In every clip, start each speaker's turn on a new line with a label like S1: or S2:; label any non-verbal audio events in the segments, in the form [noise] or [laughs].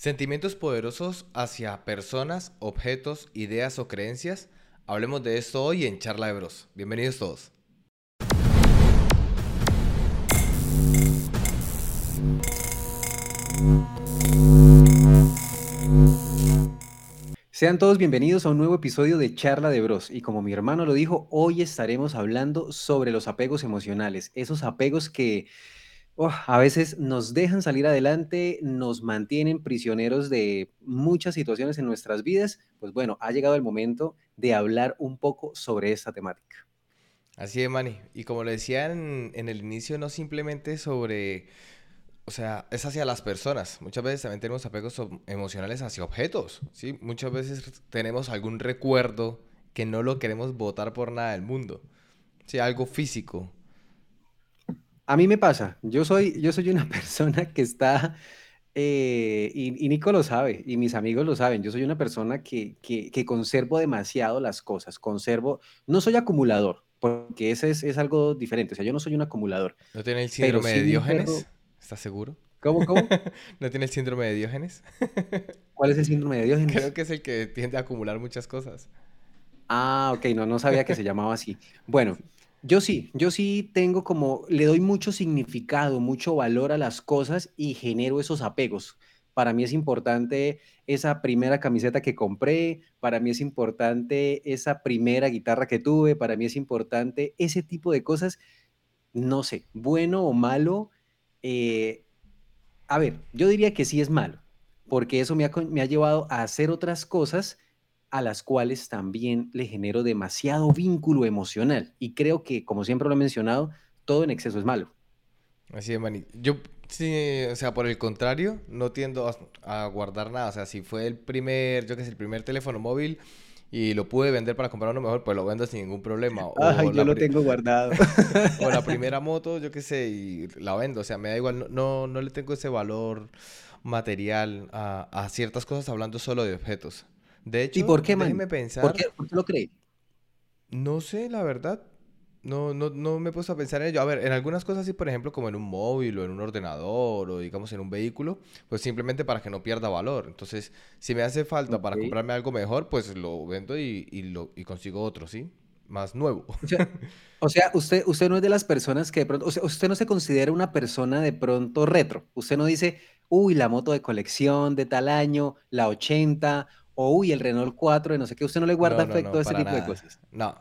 S1: Sentimientos poderosos hacia personas, objetos, ideas o creencias. Hablemos de esto hoy en Charla de Bros. Bienvenidos todos.
S2: Sean todos bienvenidos a un nuevo episodio de Charla de Bros. Y como mi hermano lo dijo, hoy estaremos hablando sobre los apegos emocionales, esos apegos que a veces nos dejan salir adelante, nos mantienen prisioneros de muchas situaciones en nuestras vidas. Pues bueno, ha llegado el momento de hablar un poco sobre esta temática.
S1: Así es, Manny. Y como le decía en, en el inicio, no simplemente sobre o sea, es hacia las personas. Muchas veces también tenemos apegos emocionales hacia objetos, ¿sí? Muchas veces tenemos algún recuerdo que no lo queremos votar por nada del mundo. Sí, algo físico.
S2: A mí me pasa. Yo soy, yo soy una [laughs] persona que está, eh, y, Nico lo sabe, y mis amigos lo saben, yo soy una persona que, que, conservo demasiado las cosas, conservo, no soy acumulador, porque ese es, es, algo diferente, o sea, yo no soy un acumulador.
S1: ¿No tiene el síndrome de Diógenes? ¿Estás seguro?
S2: ¿Cómo, cómo? [laughs]
S1: ¿No tiene el síndrome de Diógenes? [laughs]
S2: ¿Cuál es el síndrome de Diógenes?
S1: Creo que es el que tiende a acumular muchas cosas.
S2: Ah, ok, no, no sabía que se llamaba así. Bueno, yo sí, yo sí tengo como, le doy mucho significado, mucho valor a las cosas y genero esos apegos. Para mí es importante esa primera camiseta que compré, para mí es importante esa primera guitarra que tuve, para mí es importante ese tipo de cosas, no sé, bueno o malo, eh, a ver, yo diría que sí es malo, porque eso me ha, llevado a hacer otras cosas a las cuales también le genero demasiado vínculo emocional. Y creo que, como siempre lo he mencionado, todo en exceso es malo.
S1: Así es, Mani. Yo, sí, o sea, por el contrario, no tiendo a, a, guardar nada. O sea, si fue el primer, yo que sé, el primer teléfono móvil, y lo pude vender para comprar uno mejor, pues lo vendo sin ningún problema. [laughs]
S2: Ay, yo lo tengo guardado. [laughs]
S1: o la [laughs] primera moto, yo qué sé, y la vendo. O sea, me da igual, no, no, le tengo ese valor material a, a, ciertas cosas hablando solo de objetos. De hecho,
S2: ¿Y por qué,
S1: déjeme pensar.
S2: ¿Por qué, ¿Por qué lo crees?
S1: No sé, la verdad. No, no, no me he puesto a pensar en ello. A ver, en algunas cosas sí, por ejemplo, como en un móvil o en un ordenador o digamos en un vehículo, pues simplemente para que no pierda valor. Entonces, si me hace falta para comprarme algo mejor, pues lo vendo y, y, lo, y consigo otro, ¿sí? Más nuevo.
S2: O sea, usted, usted no es de las personas que de pronto, o sea, usted no se considera una persona de pronto retro. Usted no dice, uy, la moto de colección de tal año, la 80, o uy, el Renault 4, de no sé qué. Usted no le guarda afecto a ese tipo de cosas.
S1: No.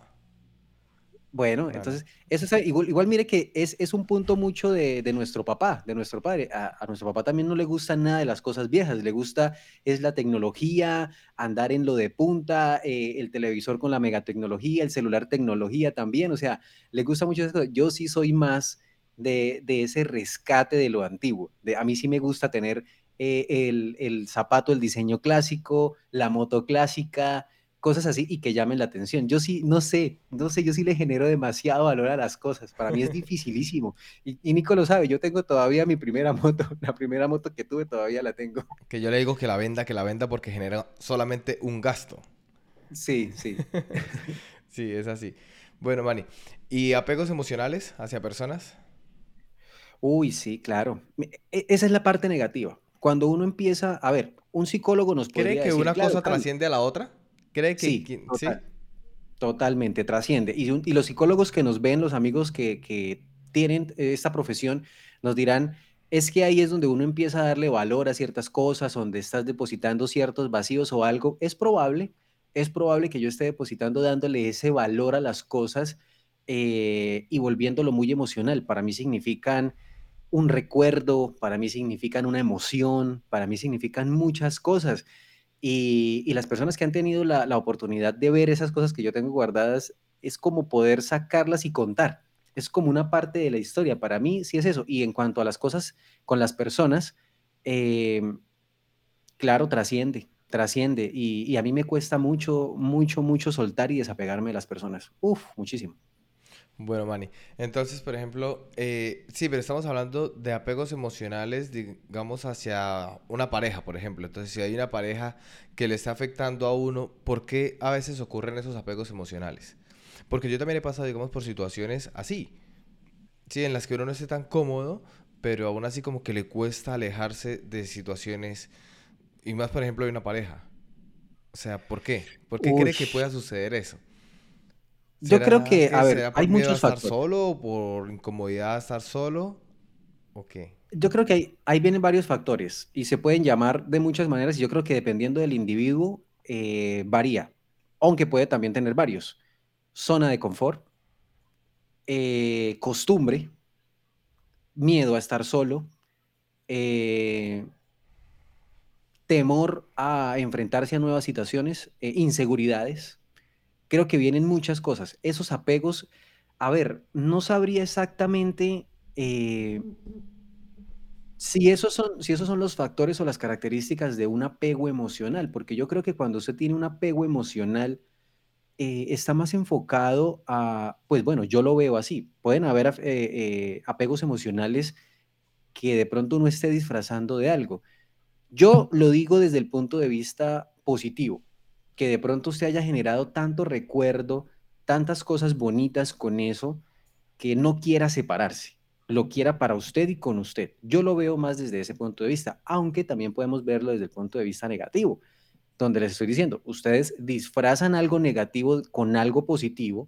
S2: Bueno, entonces, eso es, igual, igual, mire que es, es un punto mucho de, de, nuestro papá, de nuestro padre. A, a, nuestro papá también no le gusta nada de las cosas viejas, le gusta es la tecnología, andar en lo de punta, eh, el televisor con la megatecnología, el celular tecnología también, o sea, le gusta mucho eso. Yo sí soy más de, de ese rescate de lo antiguo. De, a mí sí me gusta tener eh, el, el zapato, el diseño clásico, la moto clásica, cosas así y que llamen la atención. Yo sí, no sé, no sé, yo sí le genero demasiado valor a las cosas. Para mí es [laughs] dificilísimo. Y, y, Nico lo sabe, yo tengo todavía mi primera [laughs] moto, la primera moto que tuve todavía la tengo.
S1: Que yo le digo que la venda, que la venda porque genera solamente un gasto.
S2: Sí, sí. [laughs]
S1: sí, es así. Bueno, Manny, ¿y apegos emocionales hacia personas?
S2: Uy, sí, claro. E, esa es la parte negativa. Cuando uno empieza, a ver, un psicólogo nos
S1: ¿Cree que
S2: decir,
S1: una
S2: claro,
S1: cosa trasciende a la otra? ¿Cree que
S2: sí,
S1: que,
S2: total, ¿sí? totalmente, trasciende. Y, y, los psicólogos que nos ven, los amigos que, que, tienen esta profesión, nos dirán, es que ahí es donde uno empieza a darle valor a ciertas cosas, donde estás depositando ciertos vacíos o algo. Es probable, es probable que yo esté depositando, dándole ese valor a las cosas eh, y volviéndolo muy emocional. Para mí significan un recuerdo, para mí significan una emoción, para mí significan muchas cosas. Y, y, las personas que han tenido la, la, oportunidad de ver esas cosas que yo tengo guardadas, es como poder sacarlas y contar. Es como una parte de la historia. Para mí sí es eso. Y en cuanto a las cosas con las personas, eh, claro, trasciende, trasciende. Y, y, a mí me cuesta mucho, mucho, mucho soltar y desapegarme de las personas. Uf, muchísimo.
S1: Bueno, Manny. Entonces, por ejemplo, eh, sí, pero estamos hablando de apegos emocionales, digamos, hacia una pareja, por ejemplo. Entonces, si hay una pareja que le está afectando a uno, ¿por qué a veces ocurren esos apegos emocionales? Porque yo también he pasado, digamos, por situaciones así, sí, en las que uno no esté tan cómodo, pero aún así como que le cuesta alejarse de situaciones Y más, por ejemplo, de una pareja. O sea, ¿por qué? ¿Por qué cree que pueda suceder eso?
S2: Yo creo que, a ver, hay muchos
S1: estar
S2: factores.
S1: solo o por incomodidad de estar solo? ¿O qué?
S2: Yo creo que hay, ahí vienen varios factores y se pueden llamar de muchas maneras y yo creo que dependiendo del individuo eh, varía, aunque puede también tener varios. Zona de confort, eh, costumbre, miedo a estar solo, eh, temor a enfrentarse a nuevas situaciones, inseguridades. Creo que vienen muchas cosas. Esos apegos, a ver, no sabría exactamente si esos, son, si esos son los factores o las características de un apego emocional, porque yo creo que cuando usted tiene un apego emocional, eh, está más enfocado a, pues bueno, yo lo veo así, pueden haber eh, eh, apegos emocionales que de pronto uno esté disfrazando de algo. Yo lo digo desde el punto de vista positivo, que de pronto usted haya generado tanto recuerdo, tantas cosas bonitas con eso, que no quiera separarse lo quiera para usted y con usted. Yo lo veo más desde ese punto de vista, aunque también podemos verlo desde el punto de vista negativo, donde les estoy diciendo, ustedes disfrazan algo negativo con algo positivo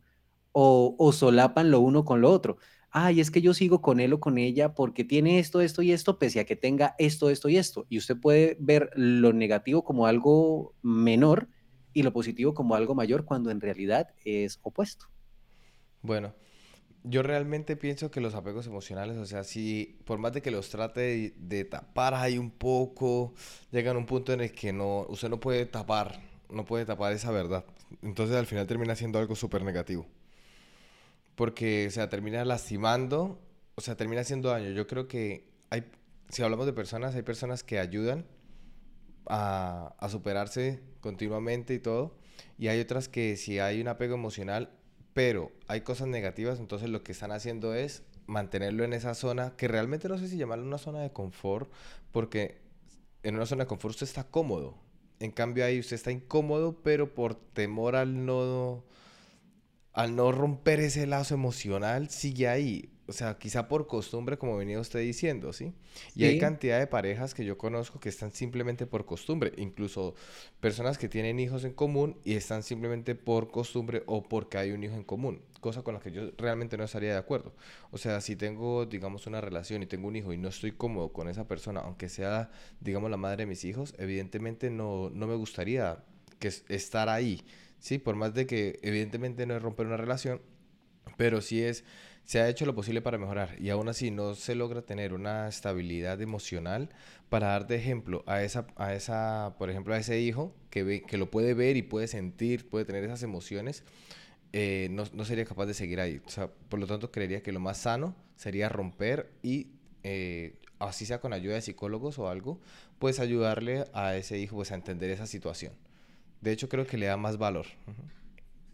S2: o, solapan lo uno con lo otro. Ay, es que yo sigo con él o con ella porque tiene esto, esto y esto, pese a que tenga esto, esto y esto. Y usted puede ver lo negativo como algo menor y lo positivo como algo mayor cuando en realidad es opuesto.
S1: Bueno, yo realmente pienso que los apegos emocionales, o sea, si por más de que los trate de, tapar ahí un poco, llegan a un punto en el que no, usted no puede tapar, no puede tapar esa verdad. Entonces al final termina siendo algo súper negativo. Porque, o sea, termina lastimando, o sea, termina haciendo daño. Yo creo que hay, si hablamos de personas, hay personas que ayudan a, superarse continuamente y todo. Y hay otras que si hay un apego emocional, pero hay cosas negativas, entonces lo que están haciendo es mantenerlo en esa zona, que realmente no sé si llamarlo una zona de confort, porque en una zona de confort usted está cómodo. En cambio ahí usted está incómodo, pero por temor al no, al no romper ese lazo emocional, sigue ahí o sea, quizá por costumbre, como venía usted diciendo, ¿sí? Y hay cantidad de parejas que yo conozco que están simplemente por costumbre, incluso personas que tienen hijos en común y están simplemente por costumbre o porque hay un hijo en común, cosa con la que yo realmente no estaría de acuerdo. O sea, si tengo, digamos, una relación y tengo un hijo y no estoy cómodo con esa persona, aunque sea, digamos, la madre de mis hijos, evidentemente no, no me gustaría que estar ahí, ¿sí? Por más de que evidentemente no es romper una relación, pero sí es se ha hecho lo posible para mejorar y aún así no se logra tener una estabilidad emocional para dar de ejemplo a esa, a esa por ejemplo, a ese hijo que, ve, que lo puede ver y puede sentir, puede tener esas emociones, eh, no, no, sería capaz de seguir ahí. Por lo tanto, creería que lo más sano sería romper y, eh, así sea con ayuda de psicólogos o algo, pues ayudarle a ese hijo pues, a entender esa situación. De hecho, creo que le da más valor.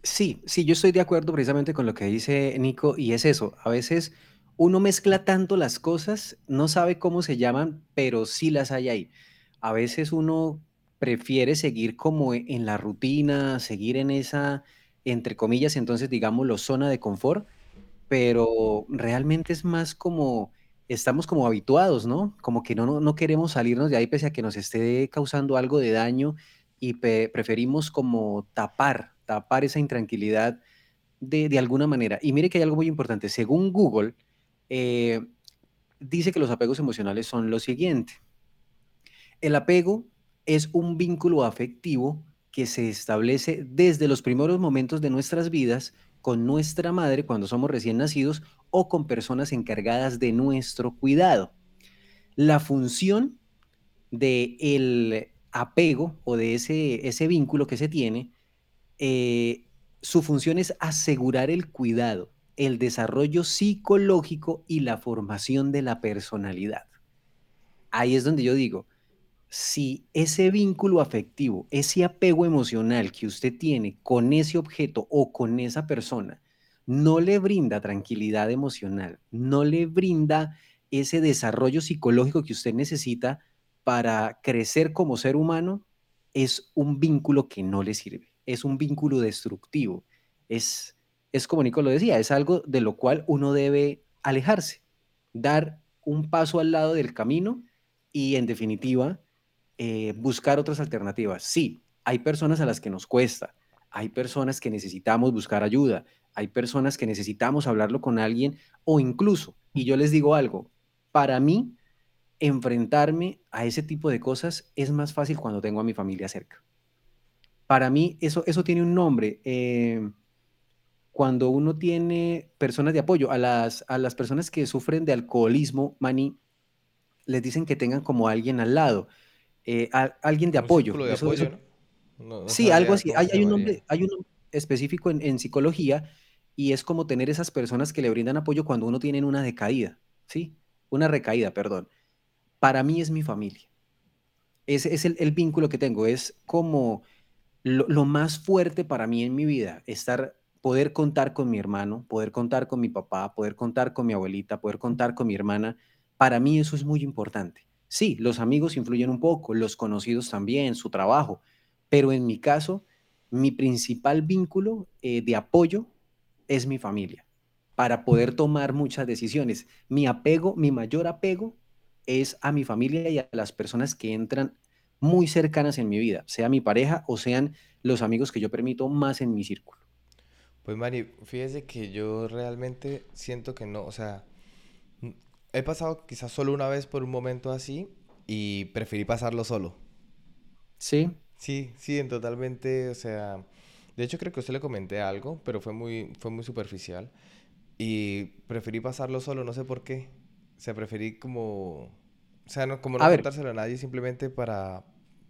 S2: Sí, sí, yo estoy de acuerdo precisamente con lo que dice Nico y es eso. A veces uno mezcla tanto las cosas, no sabe cómo se llaman, pero sí las hay ahí. A veces uno prefiere seguir como e, en la rutina, seguir en esa, entre comillas, entonces digámoslo, zona de confort, pero realmente es más como, estamos como habituados, ¿no? Como que no, no, queremos salirnos de ahí pese a que nos esté causando algo de daño y preferimos como tapar tapar esa intranquilidad de, alguna manera. Y mire que hay algo muy importante. Según Google, eh, dice que los apegos emocionales son lo siguiente. El apego es un vínculo afectivo que se establece desde los primeros momentos de nuestras vidas con nuestra madre cuando somos recién nacidos o con personas encargadas de nuestro cuidado. La función del el apego o de ese, ese vínculo que se tiene eh, su función es asegurar el cuidado, el desarrollo psicológico y la formación de la personalidad. Ahí es donde yo digo, si ese vínculo afectivo, ese apego emocional que usted tiene con ese objeto o con esa persona, no le brinda tranquilidad emocional, no le brinda ese desarrollo psicológico que usted necesita para crecer como ser humano, es un vínculo que no le sirve es un vínculo destructivo. Es, es como Nico lo decía, es algo de lo cual uno debe alejarse, dar un paso al lado del camino y en definitiva eh, buscar otras alternativas. Sí, hay personas a las que nos cuesta, hay personas que necesitamos buscar ayuda, hay personas que necesitamos hablarlo con alguien o incluso, y yo les digo algo, para mí enfrentarme a ese tipo de cosas es más fácil cuando tengo a mi familia cerca. Para mí eso, eso tiene un nombre. Eh, cuando uno tiene personas de apoyo, a las, a las personas que sufren de alcoholismo, Mani, les dicen que tengan como alguien al lado, eh, alguien de apoyo. sí, algo así. Hay, un nombre, hay un específico en, en, psicología y es como tener esas personas que le brindan apoyo cuando uno tiene una decaída, ¿sí? Una recaída, perdón. Para mí es mi familia. Ese es el, el vínculo que tengo, es como lo, lo más fuerte para mí en mi vida, estar poder contar con mi hermano, poder contar con mi papá, poder contar con mi abuelita, poder contar con mi hermana, para mí eso es muy importante. Sí, los amigos influyen un poco, los conocidos también, su trabajo, pero en mi caso, mi principal vínculo eh, de apoyo es mi familia, para poder tomar muchas decisiones. Mi apego, mi mayor apego es a mi familia y a las personas que entran muy cercanas en mi vida, sea mi pareja o sean los amigos que yo permito más en mi círculo.
S1: Pues Mari, fíjese que yo realmente siento que no, o sea, he pasado quizás solo una vez por un momento así y preferí pasarlo solo.
S2: Sí.
S1: Sí, sí, en totalmente, o sea, de hecho creo que usted le comenté algo, pero fue muy, fue muy superficial y preferí pasarlo solo, no sé por qué. O sea, preferí como, o sea, no, como no contárselo a nadie simplemente para,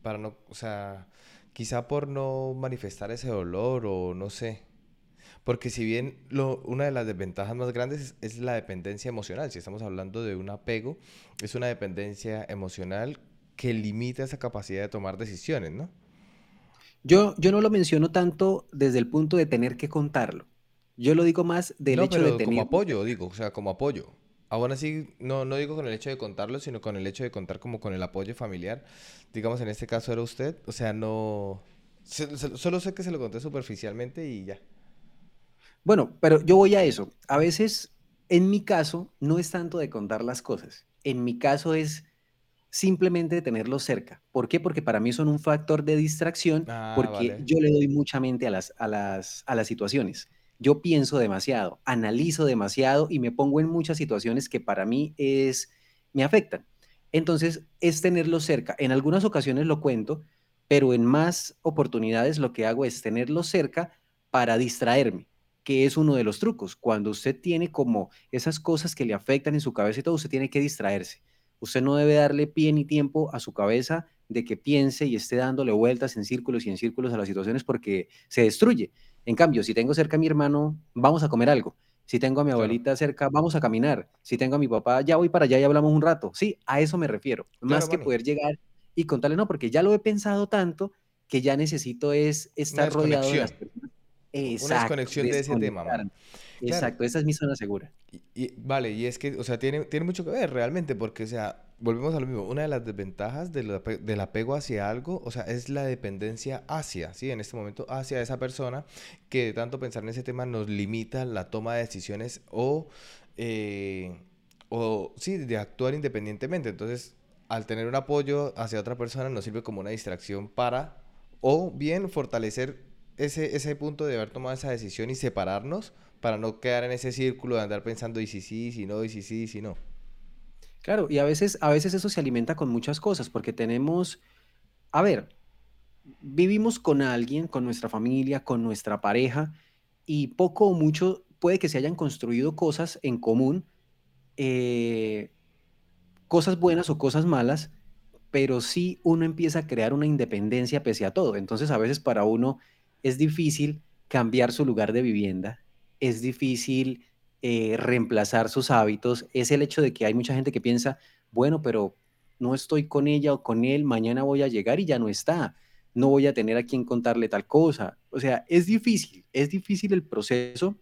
S1: para no, o sea, quizá por no manifestar ese dolor o no sé. Porque si bien lo, una de las desventajas más grandes es, la dependencia emocional, si estamos hablando de un apego, es una dependencia emocional que limita esa capacidad de tomar decisiones, ¿no?
S2: Yo, yo no lo menciono tanto desde el punto de tener que contarlo. Yo lo digo más del hecho de tener...
S1: como apoyo, digo, o sea, como apoyo. Aún así, no, no digo con el hecho de contarlo, sino con el hecho de contar como con el apoyo familiar. Digamos, en este caso era usted. O sea, no... solo sé que se lo conté superficialmente y ya.
S2: Bueno, pero yo voy a eso. A veces, en mi caso, no es tanto de contar las cosas. En mi caso es simplemente de tenerlos cerca. ¿Por qué? Porque para mí son un factor de distracción, ah, porque yo le doy mucha mente a las, a, las, a las situaciones. Yo pienso demasiado, analizo demasiado y me pongo en muchas situaciones que para mí es, me afectan. Entonces, es tenerlos cerca. En algunas ocasiones lo cuento, pero en más oportunidades lo que hago es tenerlos cerca para distraerme que es uno de los trucos. Cuando usted tiene como esas cosas que le afectan en su cabeza y todo, usted tiene que distraerse. Usted no debe darle pie ni tiempo a su cabeza de que piense y esté dándole vueltas en círculos y en círculos a las situaciones porque se destruye. En cambio, si tengo cerca a mi hermano, vamos a comer algo. Si tengo a mi abuelita cerca, vamos a caminar. Si tengo a mi papá, ya voy para allá y hablamos un rato. Sí, a eso me refiero. Más que poder llegar y contarle, no, porque ya lo he pensado tanto que ya necesito es estar rodeado de las personas
S1: Exacto, una desconexión de ese tema.
S2: Exacto, esa es mi zona segura.
S1: Y, vale, y es que, o sea, tiene, tiene mucho que ver realmente, porque, o sea, volvemos a lo mismo. Una de las desventajas del, del, apego hacia algo, o sea, es la dependencia hacia, ¿sí? En este momento, hacia esa persona que de tanto pensar en ese tema nos limita la toma de decisiones o, eh, o sí, de actuar independientemente. Entonces, al tener un apoyo hacia otra persona, nos sirve como una distracción para, o bien fortalecer ese, ese punto de haber tomado esa decisión y separarnos para no quedar en ese círculo de andar pensando y si sí, si no, y si sí, si no.
S2: Claro, y a veces, a veces eso se alimenta con muchas cosas, porque tenemos, a ver, vivimos con alguien, con nuestra familia, con nuestra pareja, y poco o mucho puede que se hayan construido cosas en común, eh, cosas buenas o cosas malas, pero sí uno empieza a crear una independencia pese a todo. Entonces a veces para uno es difícil cambiar su lugar de vivienda, es difícil eh, reemplazar sus hábitos, es el hecho de que hay mucha gente que piensa, bueno, pero no estoy con ella o con él, mañana voy a llegar y ya no está, no voy a tener a quien contarle tal cosa. O sea, es difícil, es difícil el proceso,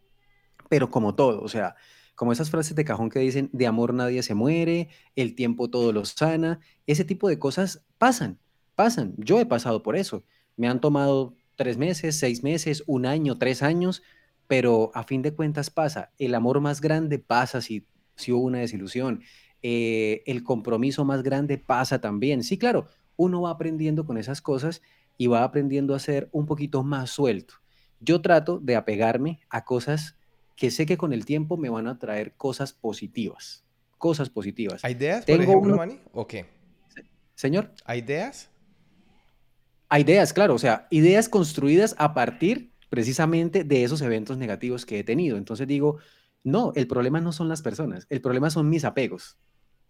S2: pero como todo, o sea, como esas frases de cajón que dicen, de amor nadie se muere, el tiempo todo lo sana, ese tipo de cosas pasan, pasan. Yo he pasado por eso. Me han tomado tres meses, seis meses, un año, tres años, pero a fin de cuentas pasa. El amor más grande pasa si, si hubo una desilusión. Eh, el compromiso más grande pasa también. Sí, claro, uno va aprendiendo con esas cosas y va aprendiendo a ser un poquito más suelto. Yo trato de apegarme a cosas que sé que con el tiempo me van a traer cosas positivas. Cosas positivas.
S1: ¿Hay ideas, por ejemplo, Manny? ¿O qué?
S2: Señor.
S1: ¿Hay ideas?
S2: Hay ideas, claro. O sea, ideas construidas a partir precisamente de esos eventos negativos que he tenido. Entonces digo, no, el problema no son las personas, el problema son mis apegos.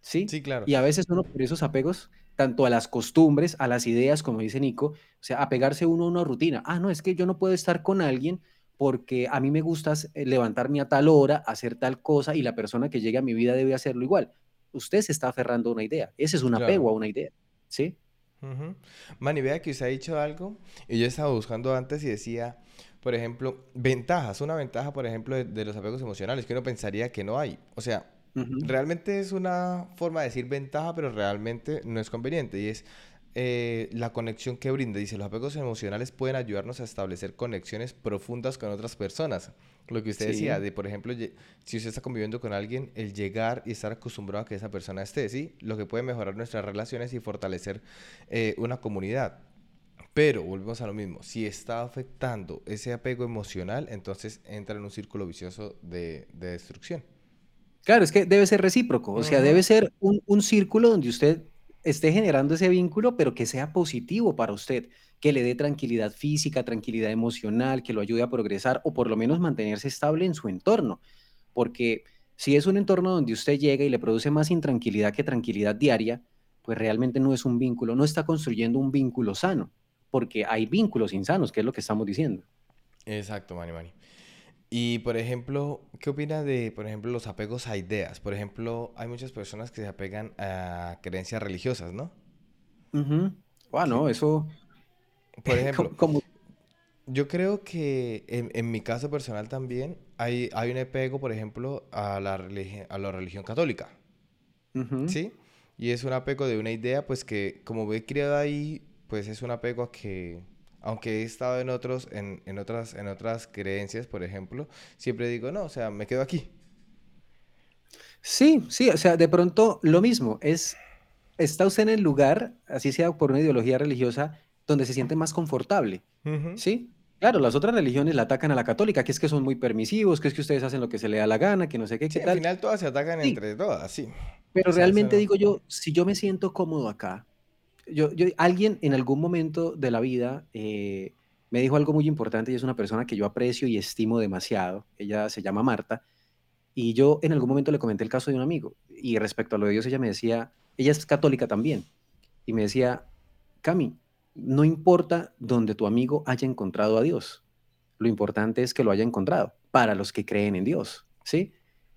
S2: ¿Sí?
S1: Sí, claro.
S2: Y a veces uno por esos apegos, tanto a las costumbres, a las ideas, como dice Nico, o sea, apegarse uno a una rutina. Ah, no, es que yo no puedo estar con alguien porque a mí me gusta eh, levantarme a tal hora, hacer tal cosa y la persona que llegue a mi vida debe hacerlo igual. Usted se está aferrando a una idea. Ese es un apego a una idea. ¿Sí?
S1: Uh Mani, vea que usted ha dicho algo y yo estaba buscando antes y decía, por ejemplo, ventajas, una ventaja, por ejemplo, de, los apegos emocionales que uno pensaría que no hay. O sea, realmente es una forma de decir ventaja, pero realmente no es conveniente y es eh, la conexión que brinda. Dice, los apegos emocionales pueden ayudarnos a establecer conexiones profundas con otras personas. Lo que usted decía, de por ejemplo, si usted está conviviendo con alguien, el llegar y estar acostumbrado a que esa persona esté, ¿sí? Lo que puede mejorar nuestras relaciones y fortalecer eh, una comunidad. Pero volvemos a lo mismo, si está afectando ese apego emocional, entonces entra en un círculo vicioso de, destrucción.
S2: Claro, es que debe ser recíproco, o sea, debe ser un, círculo donde usted esté generando ese vínculo, pero que sea positivo para usted, que le dé tranquilidad física, tranquilidad emocional, que lo ayude a progresar o por lo menos mantenerse estable en su entorno. Porque si es un entorno donde usted llega y le produce más intranquilidad que tranquilidad diaria, pues realmente no es un vínculo, no está construyendo un vínculo sano porque hay vínculos insanos, que es lo que estamos diciendo.
S1: Exacto, Mani Mani. Y, por ejemplo, ¿qué opina de, por ejemplo, los apegos a ideas? Por ejemplo, hay muchas personas que se apegan a creencias religiosas, ¿no?
S2: Bueno, eso...
S1: Por [laughs] ejemplo, yo creo que en, mi caso personal también hay, hay un apego, por ejemplo, a la, a la religión católica. ¿Sí? Y es un apego de una idea, pues que como ve criado ahí, pues es un apego a que, aunque he estado en otros, en, en, otras, en otras creencias, por ejemplo, siempre digo, no, o sea, me quedo aquí.
S2: Sí, sí, o sea, de pronto lo mismo, es, está usted en el lugar, así sea por una ideología religiosa, donde se siente más confortable, ¿sí? Claro, las otras religiones la atacan a la católica, que es que son muy permisivos, que es que ustedes hacen lo que se le da la gana, que no sé qué,
S1: qué Al final todas se atacan entre todas, sí.
S2: Pero realmente digo yo, si yo me siento cómodo acá, yo, alguien en algún momento de la vida eh, me dijo algo muy importante y es una persona que yo aprecio y estimo demasiado. Ella se llama Marta. Y yo en algún momento le comenté el caso de un amigo. Y respecto a lo de Dios, ella me decía, ella es católica también. Y me decía, Cami, no importa donde tu amigo haya encontrado a Dios. Lo importante es que lo haya encontrado para los que creen en Dios. ¿Sí?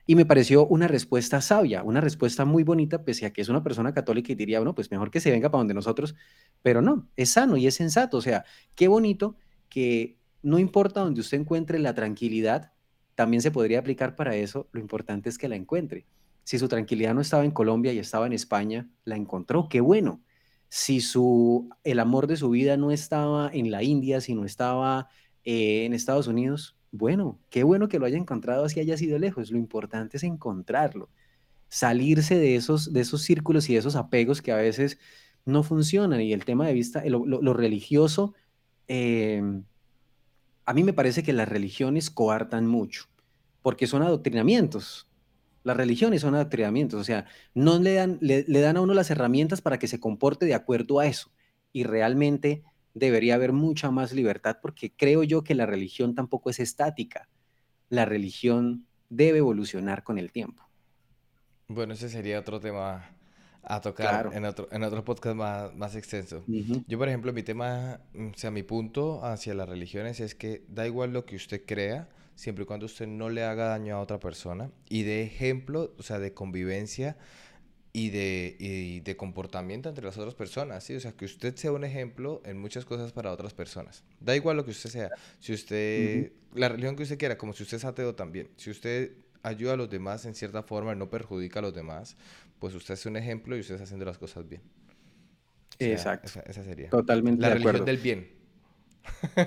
S2: Y me pareció una respuesta sabia, una respuesta muy bonita, pese a que es una persona católica y diría, bueno, pues mejor que se venga para donde nosotros, pero no, es sano y es sensato. O sea, qué bonito que no importa donde usted encuentre la tranquilidad, también se podría aplicar para eso, lo importante es que la encuentre. Si su tranquilidad no estaba en Colombia y estaba en España, la encontró, qué bueno. Si su, el amor de su vida no estaba en la India, si no estaba eh, en Estados Unidos, bueno, qué bueno que lo haya encontrado así haya sido lejos. Lo importante es encontrarlo, salirse de esos, de esos círculos y de esos apegos que a veces no funcionan. Y el tema de vista, lo, religioso, em, a mí me parece que las religiones coartan mucho, porque son adoctrinamientos. Las religiones son adoctrinamientos, o sea, no le dan, le dan a uno las herramientas para que se comporte de acuerdo a eso. Y realmente debería haber mucha más libertad porque creo yo que la religión tampoco es estática. La religión debe evolucionar con el tiempo.
S1: Bueno, ese sería otro tema a tocar en, otro, en otro podcast más, más extenso. Yo, por ejemplo, mi tema, o sea, mi punto hacia las religiones es que da igual lo que usted crea, siempre y cuando usted no le haga daño a otra persona y de ejemplo, o sea, de convivencia y de, de comportamiento entre las otras personas, ¿sí? O sea, que usted sea un ejemplo en muchas cosas para otras personas. Da igual lo que usted sea. Si usted, la religión que usted quiera, como si usted es ateo también, si usted ayuda a los demás en cierta forma y no perjudica a los demás, pues usted es un ejemplo y usted está haciendo las cosas bien.
S2: Exacto.
S1: Esa, sería.
S2: Totalmente.
S1: La religión del bien.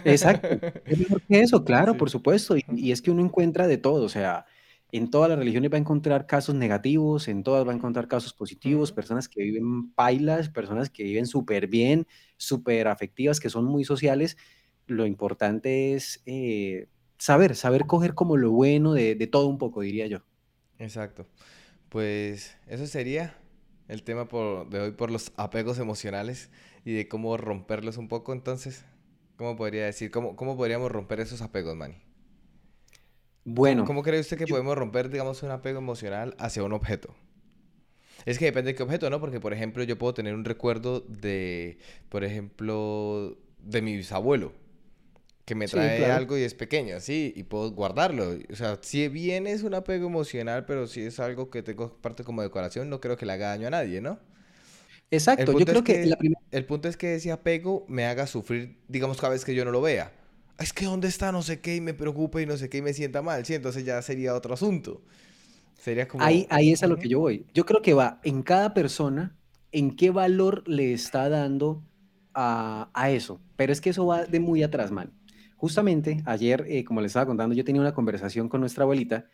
S2: Exacto. Es mejor que eso, [laughs] claro, por supuesto. Y, y, es que uno encuentra de todo. O sea, en todas las religiones va a encontrar casos negativos, en todas va a encontrar casos positivos, personas que viven pailas, personas que viven súper bien, súper afectivas, que son muy sociales. Lo importante es eh, saber, saber coger como lo bueno de, de todo un poco, diría yo.
S1: Exacto. Pues eso sería el tema por, de hoy por los apegos emocionales y de cómo romperlos un poco. Entonces, ¿cómo podría decir? ¿Cómo, cómo podríamos romper esos apegos, Manny?
S2: Bueno.
S1: ¿Cómo cree usted que podemos romper, digamos, un apego emocional hacia un objeto? Es que depende de qué objeto, ¿no? Porque, por ejemplo, yo puedo tener un recuerdo de, por ejemplo, de mi bisabuelo que me trae algo y es pequeño, así, y puedo guardarlo. O sea, si bien es un apego emocional, pero si es algo que tengo parte como decoración, no creo que le haga daño a nadie, ¿no?
S2: Exacto, yo creo que,
S1: El punto es que ese apego me haga sufrir, digamos, cada vez que yo no lo vea. Es que dónde está no sé qué y me preocupa y no sé qué y me sienta mal, ¿sí? Entonces ya sería otro asunto. Sería como...
S2: Ahí, ahí es a lo que yo voy. Yo creo que va en cada persona, en qué valor le está dando a, a eso. Pero es que eso va de muy atrás, man. Justamente ayer, eh, como les estaba contando, yo tenía una conversación con nuestra abuelita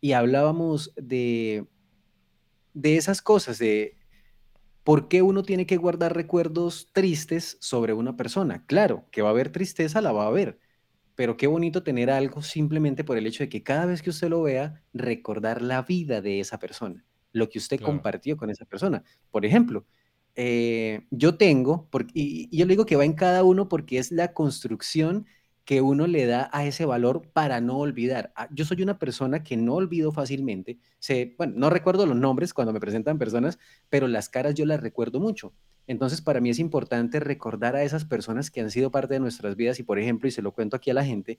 S2: y hablábamos de, de esas cosas, de por qué uno tiene que guardar recuerdos tristes sobre una persona. Claro, que va a haber tristeza, la va a haber, pero qué bonito tener algo simplemente por el hecho de que cada vez que usted lo vea, recordar la vida de esa persona, lo que usted compartió con esa persona. Por ejemplo, eh, yo tengo, y, y yo le digo que va en cada uno porque es la construcción que uno le da a ese valor para no olvidar. Ah, yo soy una persona que no olvido fácilmente. Sé, bueno, no recuerdo los nombres cuando me presentan personas, pero las caras yo las recuerdo mucho. Entonces, para mí es importante recordar a esas personas que han sido parte de nuestras vidas y, por ejemplo, y se lo cuento aquí a la gente,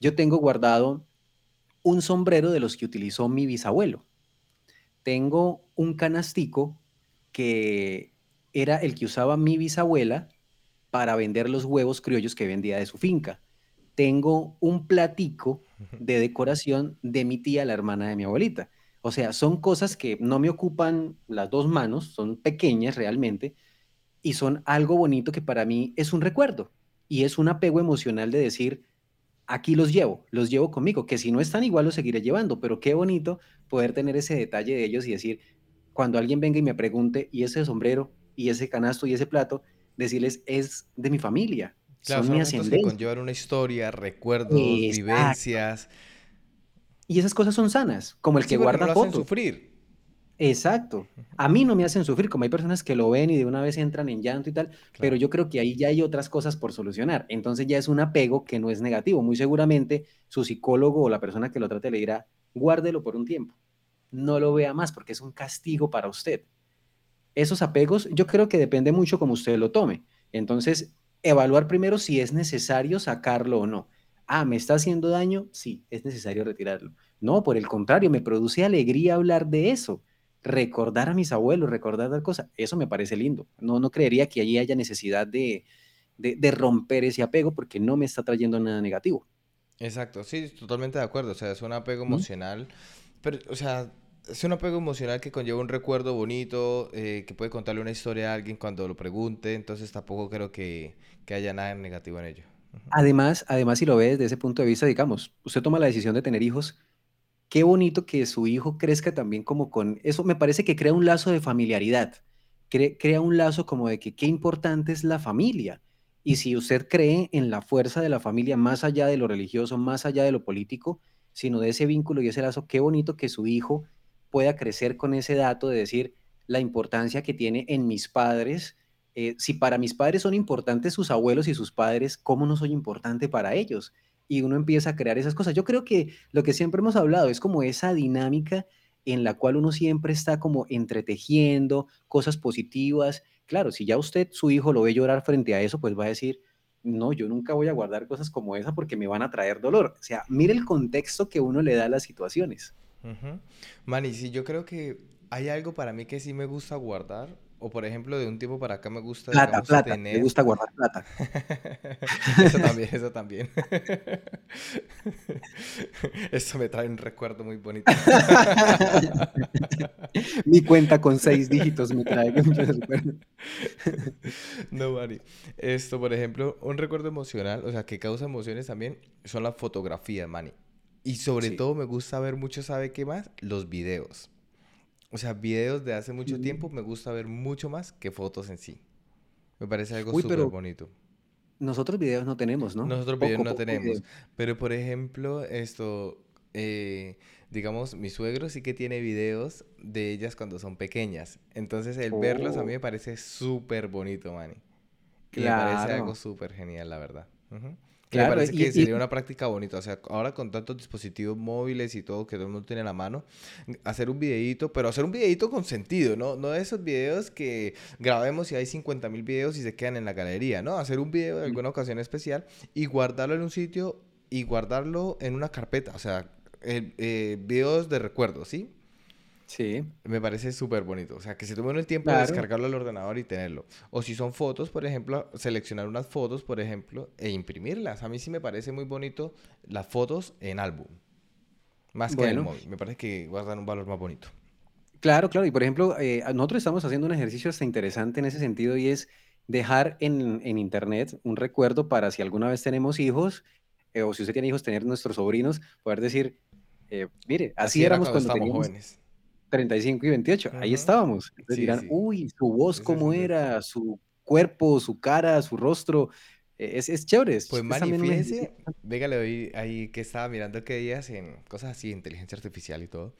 S2: yo tengo guardado un sombrero de los que utilizó mi bisabuelo. Tengo un canastico que era el que usaba mi bisabuela para vender los huevos criollos que vendía de su finca. Tengo un platico de decoración de mi tía, la hermana de mi abuelita. O sea, son cosas que no me ocupan las dos manos, son pequeñas realmente, y son algo bonito que para mí es un recuerdo y es un apego emocional de decir, aquí los llevo, los llevo conmigo, que si no están igual los seguiré llevando, pero qué bonito poder tener ese detalle de ellos y decir, cuando alguien venga y me pregunte, y ese sombrero, y ese canasto, y ese plato, decirles, es de mi familia,
S1: Claro, son, son que conllevan una historia, recuerdos, vivencias.
S2: Y esas cosas son sanas, como el que guarda no fotos.
S1: sufrir.
S2: Exacto. A mí no me hacen sufrir, como hay personas que lo ven y de una vez entran en llanto y tal, pero yo creo que ahí ya hay otras cosas por solucionar. Entonces ya es un apego que no es negativo. Muy seguramente su psicólogo o la persona que lo trate le dirá, guárdelo por un tiempo. No lo vea más porque es un castigo para usted. Esos apegos, yo creo que depende mucho como usted lo tome. Entonces, evaluar primero si es necesario sacarlo o no. Ah, ¿me está haciendo daño? Sí, es necesario retirarlo. No, por el contrario, me produce alegría hablar de eso. Recordar a mis abuelos, recordar tal cosa, eso me parece lindo. No, no creería que allí haya necesidad de, de, romper ese apego porque no me está trayendo nada negativo.
S1: Exacto, sí, totalmente de acuerdo. O sea, es un apego emocional, pero, o sea, es un apego emocional que conlleva un recuerdo bonito, eh, que puede contarle una historia a alguien cuando lo pregunte, entonces tampoco creo que, que haya nada negativo en ello.
S2: Además, además, si lo ve desde ese punto de vista, digamos, usted toma la decisión de tener hijos, qué bonito que su hijo crezca también como con eso, me parece que crea un lazo de familiaridad, crea un lazo como de que qué importante es la familia. Y si usted cree en la fuerza de la familia más allá de lo religioso, más allá de lo político, sino de ese vínculo y ese lazo, qué bonito que su hijo pueda crecer con ese dato de decir la importancia que tiene en mis padres. Eh, si para mis padres son importantes sus abuelos y sus padres, ¿cómo no soy importante para ellos? Y uno empieza a crear esas cosas. Yo creo que lo que siempre hemos hablado es como esa dinámica en la cual uno siempre está como entretejiendo cosas positivas. Claro, si ya usted, su hijo, lo ve llorar frente a eso, pues va a decir, no, yo nunca voy a guardar cosas como esa porque me van a traer dolor. O sea, mire el contexto que uno le da a las situaciones.
S1: Uh Mani, sí, yo creo que hay algo para mí que sí me gusta guardar. O por ejemplo, de un tiempo para acá me gusta
S2: plata, plata. Me gusta guardar plata. [laughs]
S1: eso también, eso también. [laughs] eso me trae un recuerdo muy bonito. [laughs]
S2: Mi cuenta con seis dígitos me trae
S1: no, Mari. Esto, por ejemplo, un recuerdo emocional, o sea, que causa emociones también, son las fotografías, Mani. Y sobre todo me gusta ver mucho, ¿sabe qué más? Los videos. O sea, videos de hace mucho tiempo me gusta ver mucho más que fotos en sí. Me parece algo súper bonito.
S2: Nosotros videos no tenemos, ¿no?
S1: Nosotros videos no tenemos. Pero, por ejemplo, esto, eh, digamos, mi suegro sí que tiene videos de ellas cuando son pequeñas. Entonces, el verlos a mí me oh. parece súper bonito, Manny. Claro. me parece algo súper genial, la verdad. Claro, me parece que sería una práctica bonita. O sea, ahora con tantos dispositivos móviles y todo que todo el mundo tiene a la mano, hacer un videíto, pero hacer un videíto con sentido, ¿no? No de esos videos que grabemos y hay 50 mil videos y se quedan en la galería, ¿no? Hacer un video de alguna ocasión especial y guardarlo en un sitio y guardarlo en una carpeta. O sea, eh, eh, videos de recuerdo, ¿sí?
S2: Sí.
S1: Me parece súper bonito. O sea, que se tomen el tiempo de descargarlo al ordenador y tenerlo. O si son fotos, por ejemplo, seleccionar unas fotos, por ejemplo, e imprimirlas. A mí sí me parece muy bonito las fotos en álbum. Más que en el móvil. Me parece que guardan un valor más bonito.
S2: Claro, claro. Y por ejemplo, eh, nosotros estamos haciendo un ejercicio hasta interesante en ese sentido y es dejar en, en internet un recuerdo para si alguna vez tenemos hijos eh, o si usted tiene hijos, tener nuestros sobrinos, poder decir, eh, mire, así, éramos cuando teníamos jóvenes. 35 y 28, ahí estábamos. Entonces dirán, uy, su voz cómo era, su cuerpo, su cara, su rostro. E, es, es chévere.
S1: Pues Manny, fíjese, venga, le doy ahí que estaba mirando que días en cosas así, inteligencia artificial y todo.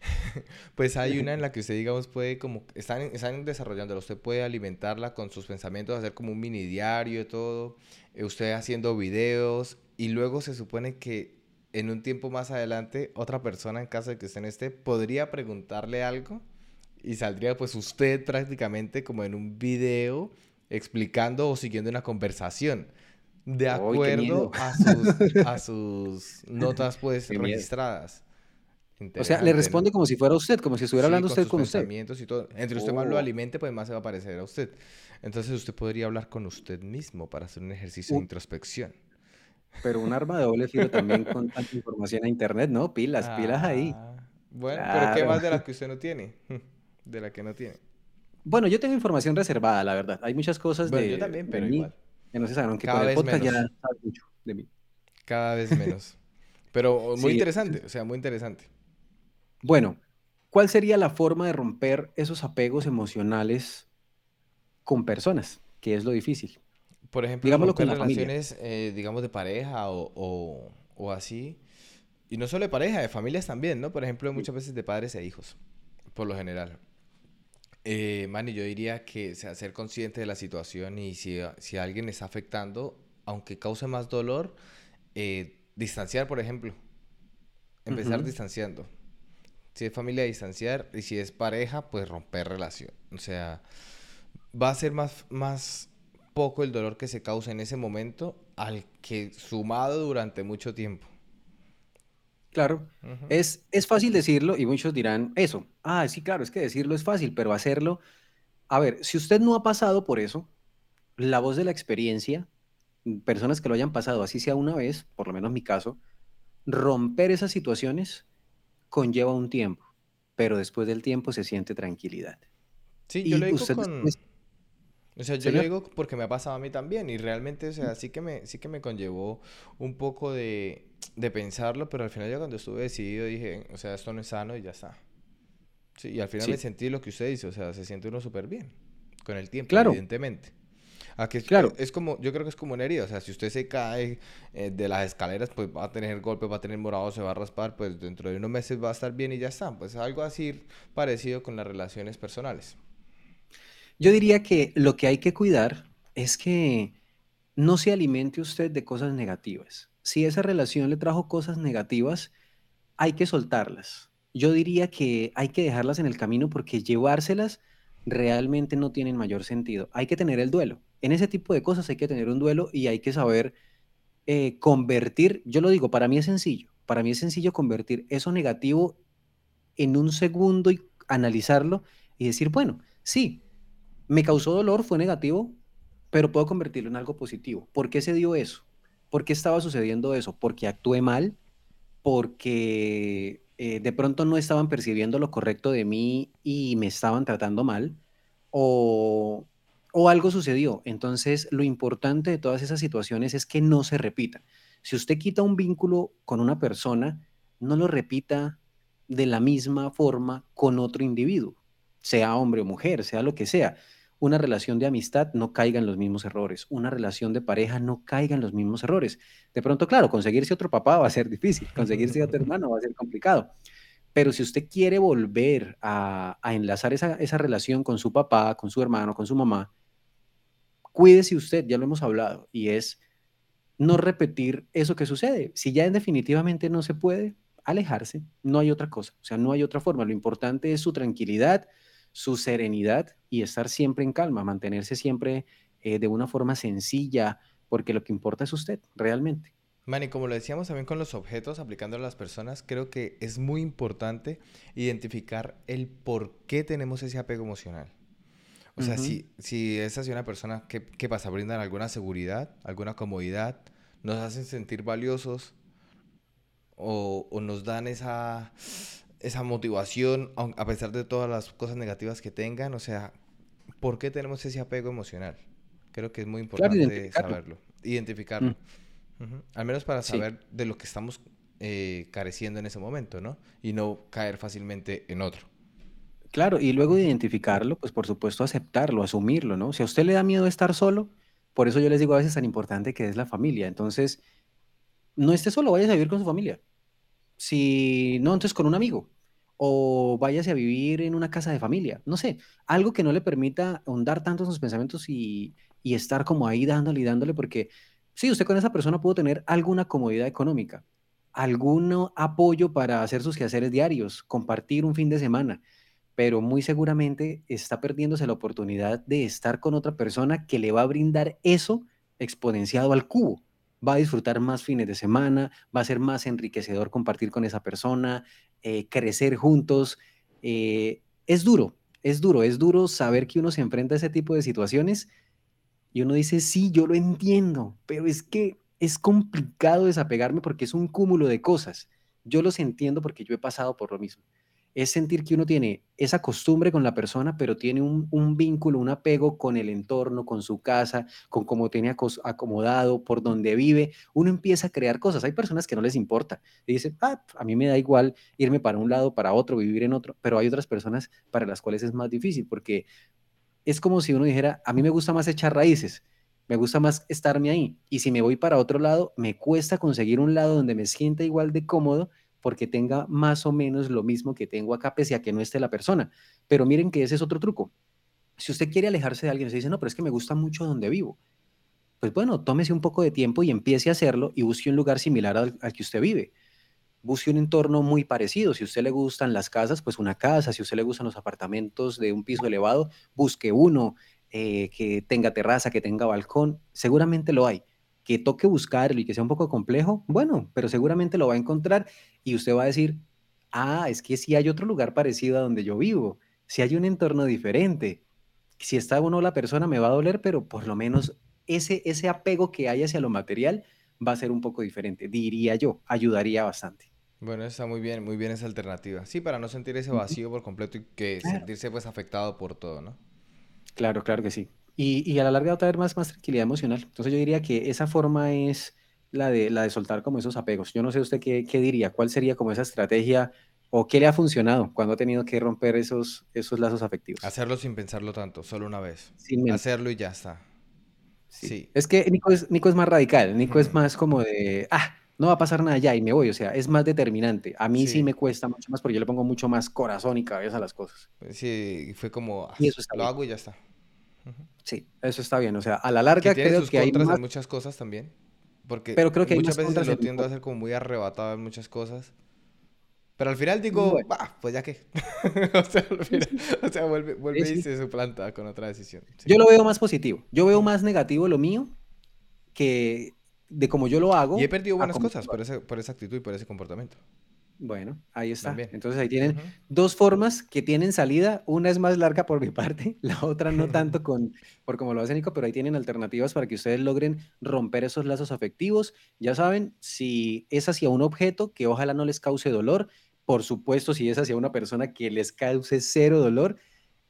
S1: [laughs] pues hay una en la que usted, digamos, puede como, están, están desarrollándola, usted puede alimentarla con sus pensamientos, hacer como un mini diario y todo, eh, usted haciendo videos y luego se supone que en un tiempo más adelante, otra persona, en caso de que usted no esté, podría preguntarle algo y saldría pues usted prácticamente como en un video explicando o siguiendo una conversación de acuerdo [laughs] a, sus, notas pues registradas.
S2: O sea, le responde como si fuera usted, como si estuviera hablando usted con usted.
S1: Y todo. Entre usted más lo oh. alimente, pues más se va a parecer a usted. Entonces usted podría hablar con usted mismo para hacer un ejercicio de introspección.
S2: Pero un arma de doble filo también con tanta información a internet, ¿no? Pilas, pilas ahí. Ah,
S1: bueno, pero ¿qué más de la [laughs] que usted no tiene? [laughs] De la que no tiene.
S2: Bueno, yo tengo información reservada, la verdad. Hay muchas cosas de,
S1: yo también, pero igual.
S2: que no se saben, que Cada el podcast ya sabes mucho de mí.
S1: Cada vez menos. Pero muy interesante, o sea, muy interesante.
S2: Bueno, ¿cuál sería la forma de romper esos apegos emocionales con personas? Que es lo difícil.
S1: Por ejemplo, Digámoslo con relaciones, eh, digamos, de pareja o, o, así. Y no solo de pareja, de familias también, ¿no? Por ejemplo, muchas veces de padres e hijos, por lo general. Eh, Manny, yo diría que sea, ser consciente de la situación y si, si alguien está afectando, aunque cause más dolor, eh, distanciar, por ejemplo. Empezar distanciando. Si es familia, distanciar. Y si es pareja, pues romper relación. O sea, va a ser más, más poco el dolor que se causa en ese momento al que sumado durante mucho tiempo.
S2: Claro, es, es fácil decirlo y muchos dirán eso. Ah, sí, claro, es que decirlo es fácil, pero hacerlo... A ver, si usted no ha pasado por eso, la voz de la experiencia, personas que lo hayan pasado, así sea una vez, por lo menos mi caso, romper esas situaciones conlleva un tiempo, pero después del tiempo se siente tranquilidad.
S1: Sí, yo lo digo con... O sea, yo lo digo porque me ha pasado a mí también y realmente, o sea, sí que me, sí que me conllevó un poco de, de pensarlo, pero al final ya cuando estuve decidido dije, o sea, esto no es sano y ya está. Sí, y al final me sentí lo que usted dice, o sea, se siente uno súper bien con el tiempo, claro. evidentemente. Aquí es, claro. es como, yo creo que es como una herida, o sea, si usted se cae eh, de las escaleras, pues va a tener golpe, va a tener morado, se va a raspar, pues dentro de unos meses va a estar bien y ya está. Pues algo así parecido con las relaciones personales.
S2: Yo diría que lo que hay que cuidar es que no se alimente usted de cosas negativas. Si esa relación le trajo cosas negativas, hay que soltarlas. Yo diría que hay que dejarlas en el camino porque llevárselas realmente no tienen mayor sentido. Hay que tener el duelo. En ese tipo de cosas hay que tener un duelo y hay que saber eh, convertir, yo lo digo, para mí es sencillo, para mí es sencillo convertir eso negativo en un segundo y analizarlo y decir, bueno, sí, me causó dolor, fue negativo, pero puedo convertirlo en algo positivo. ¿Por qué se dio eso? ¿Por qué estaba sucediendo eso? ¿Porque actué mal? ¿Porque eh, de pronto no estaban percibiendo lo correcto de mí y me estaban tratando mal? ¿O, o algo sucedió. Entonces, lo importante de todas esas situaciones es que no se repita. Si usted quita un vínculo con una persona, no lo repita de la misma forma con otro individuo, sea hombre o mujer, sea lo que sea. Una relación de amistad no caiga en los mismos errores. Una relación de pareja no caiga en los mismos errores. De pronto, claro, conseguirse otro papá va a ser difícil, conseguirse otro [laughs] hermano va a ser complicado. Pero si usted quiere volver a, enlazar esa, esa relación con su papá, con su hermano, con su mamá, cuídese usted, ya lo hemos hablado, y es no repetir eso que sucede. Si ya definitivamente no se puede, alejarse, no hay otra cosa, o sea, no hay otra forma. Lo importante es su tranquilidad, su serenidad y estar siempre en calma, mantenerse siempre eh, de una forma sencilla, porque lo que importa es usted, realmente.
S1: Manny, como lo decíamos también con los objetos, aplicando a las personas, creo que es muy importante identificar el por qué tenemos ese apego emocional. O sea, si, si es así una persona, ¿qué, ¿qué, pasa? Brindan alguna seguridad, alguna comodidad, nos hacen sentir valiosos o, o nos dan esa, esa motivación a pesar de todas las cosas negativas que tengan. O sea, ¿por qué tenemos ese apego emocional? Creo que es muy importante saberlo, identificarlo. Mm. Al menos para saber de lo que estamos eh, careciendo en ese momento, ¿no? Y no caer fácilmente en otro.
S2: Claro, y luego de identificarlo, pues por supuesto aceptarlo, asumirlo, ¿no? Si a usted le da miedo estar solo, por eso yo les digo a veces tan importante que es la familia. Entonces, no esté solo, váyase a vivir con su familia. Si no, entonces con un amigo. O váyase a vivir en una casa de familia. No sé, algo que no le permita ahondar tanto en sus pensamientos y, estar como ahí dándole y dándole, porque Sí, usted con esa persona pudo tener alguna comodidad económica, algún apoyo para hacer sus quehaceres diarios, compartir un fin de semana, pero muy seguramente está perdiéndose la oportunidad de estar con otra persona que le va a brindar eso exponenciado al cubo. Va a disfrutar más fines de semana, va a ser más enriquecedor compartir con esa persona, eh, crecer juntos. Eh, es duro, es duro, es duro saber que uno se enfrenta a ese tipo de situaciones y uno dice, sí, yo lo entiendo, pero es que es complicado desapegarme porque es un cúmulo de cosas. Yo los entiendo porque yo he pasado por lo mismo. Es sentir que uno tiene esa costumbre con la persona, pero tiene un, vínculo, un apego con el entorno, con su casa, con cómo tiene acomodado, por donde vive. Uno empieza a crear cosas. Hay personas que no les importa. Y dicen, ah, a mí me da igual irme para un lado, para otro, vivir en otro. Pero hay otras personas para las cuales es más difícil porque es como si uno dijera, a mí me gusta más echar raíces, me gusta más estarme ahí. Y si me voy para otro lado, me cuesta conseguir un lado donde me sienta igual de cómodo porque tenga más o menos lo mismo que tengo acá, pese a que no esté la persona. Pero miren que ese es otro truco. Si usted quiere alejarse de alguien, se dice, no, pero es que me gusta mucho donde vivo. Pues bueno, tómese un poco de tiempo y empiece a hacerlo y busque un lugar similar al, que usted vive busque un entorno muy parecido. Si a usted le gustan las casas, pues una casa. Si a usted le gustan los apartamentos de un piso elevado, busque uno eh, que tenga terraza, que tenga balcón. Seguramente lo hay. Que toque buscarlo y que sea un poco complejo, bueno, pero seguramente lo va a encontrar y usted va a decir, ah, es que si hay otro lugar parecido a donde yo vivo, si hay un entorno diferente. Si está uno la persona me va a doler, pero por lo menos ese, ese apego que hay hacia lo material va a ser un poco diferente, diría yo, ayudaría bastante.
S1: Bueno, está muy bien, muy bien esa alternativa. Sí, para no sentir ese vacío por completo y que sentirse pues afectado por todo, ¿no?
S2: Claro, claro que sí. Y, y a la larga va a traer más, más tranquilidad emocional. Entonces yo diría que esa forma es la de, la de soltar como esos apegos. Yo no sé usted qué, qué diría, cuál sería como esa estrategia o qué le ha funcionado cuando ha tenido que romper esos, esos lazos afectivos.
S1: Hacerlo sin pensarlo tanto, solo una vez. Hacerlo y ya está.
S2: Sí. Es que Nico es, Nico es más radical, Nico es más como de, ah, no va a pasar nada ya y me voy, o sea, es más determinante. A mí sí, me cuesta mucho más porque yo le pongo mucho más corazón y cabeza a las cosas.
S1: Sí, fue como,
S2: y eso
S1: lo hago y ya está.
S2: Sí, eso está bien, o sea, a la larga
S1: que creo que hay más... muchas cosas también, porque
S2: pero creo que
S1: muchas veces lo tiendo a hacer como muy arrebatado en muchas cosas. Pero al final digo, pues ya que. [laughs] o, sea, o sea, vuelve, vuelve y se suplanta con otra decisión.
S2: Yo lo veo más positivo. Yo veo más negativo lo mío que de cómo yo lo hago.
S1: Y he perdido buenas cosas por, por esa actitud y por ese comportamiento.
S2: Bueno, ahí está. Entonces ahí tienen dos formas que tienen salida. Una es más larga por mi parte, [laughs] la otra no tanto con, por como lo hace Nico, pero ahí tienen alternativas para que ustedes logren romper esos lazos afectivos. Ya saben, si es hacia un objeto que ojalá no les cause dolor, por supuesto, si es hacia una persona que les cause cero dolor,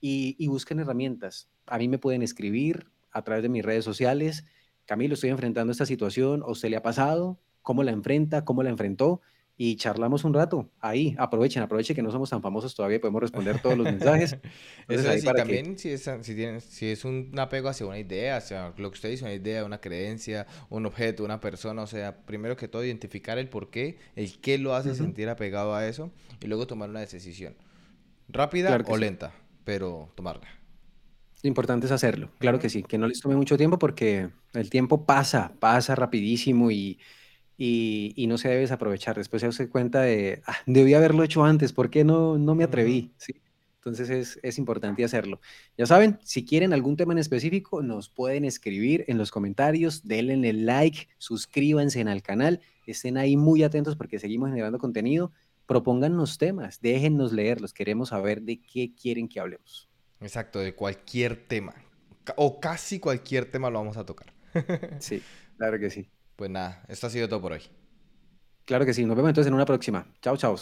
S2: y, y busquen herramientas. A mí me pueden escribir a través de mis redes sociales. Camilo, estoy enfrentando esta situación, ¿a usted le ha pasado? ¿Cómo la enfrenta? ¿Cómo la enfrentó? Y charlamos un rato. Ahí, aprovechen, aprovechen que no somos tan famosos todavía, podemos responder todos los mensajes. [laughs]
S1: Eso es, también si, es, si, si es un apego hacia una idea, hacia lo que usted dice, una idea, una creencia, un objeto, una persona, o sea, primero que todo identificar el por qué, el qué lo hace sentir apegado a eso y luego tomar una decisión. Rápida o lenta, pero tomarla.
S2: Lo importante es hacerlo, claro que sí, que no les tome mucho tiempo porque el tiempo pasa, pasa rapidísimo y y, no se debe desaprovechar. Después se hace cuenta de, ah, debí haberlo hecho antes, ¿por qué no, no me atreví? ¿Sí? Entonces es, es, importante hacerlo. Ya saben, si quieren algún tema en específico, nos pueden escribir en los comentarios, denle el like, suscríbanse al canal, estén ahí muy atentos porque seguimos generando contenido, propóngannos temas, déjennos leerlos, queremos saber de qué quieren que hablemos.
S1: Exacto, de cualquier tema, o casi cualquier tema lo vamos a tocar.
S2: sí, [laughs] claro que sí.
S1: Pues nada, esto ha sido todo por hoy.
S2: Claro que sí, nos vemos entonces en una próxima. Chao, chao.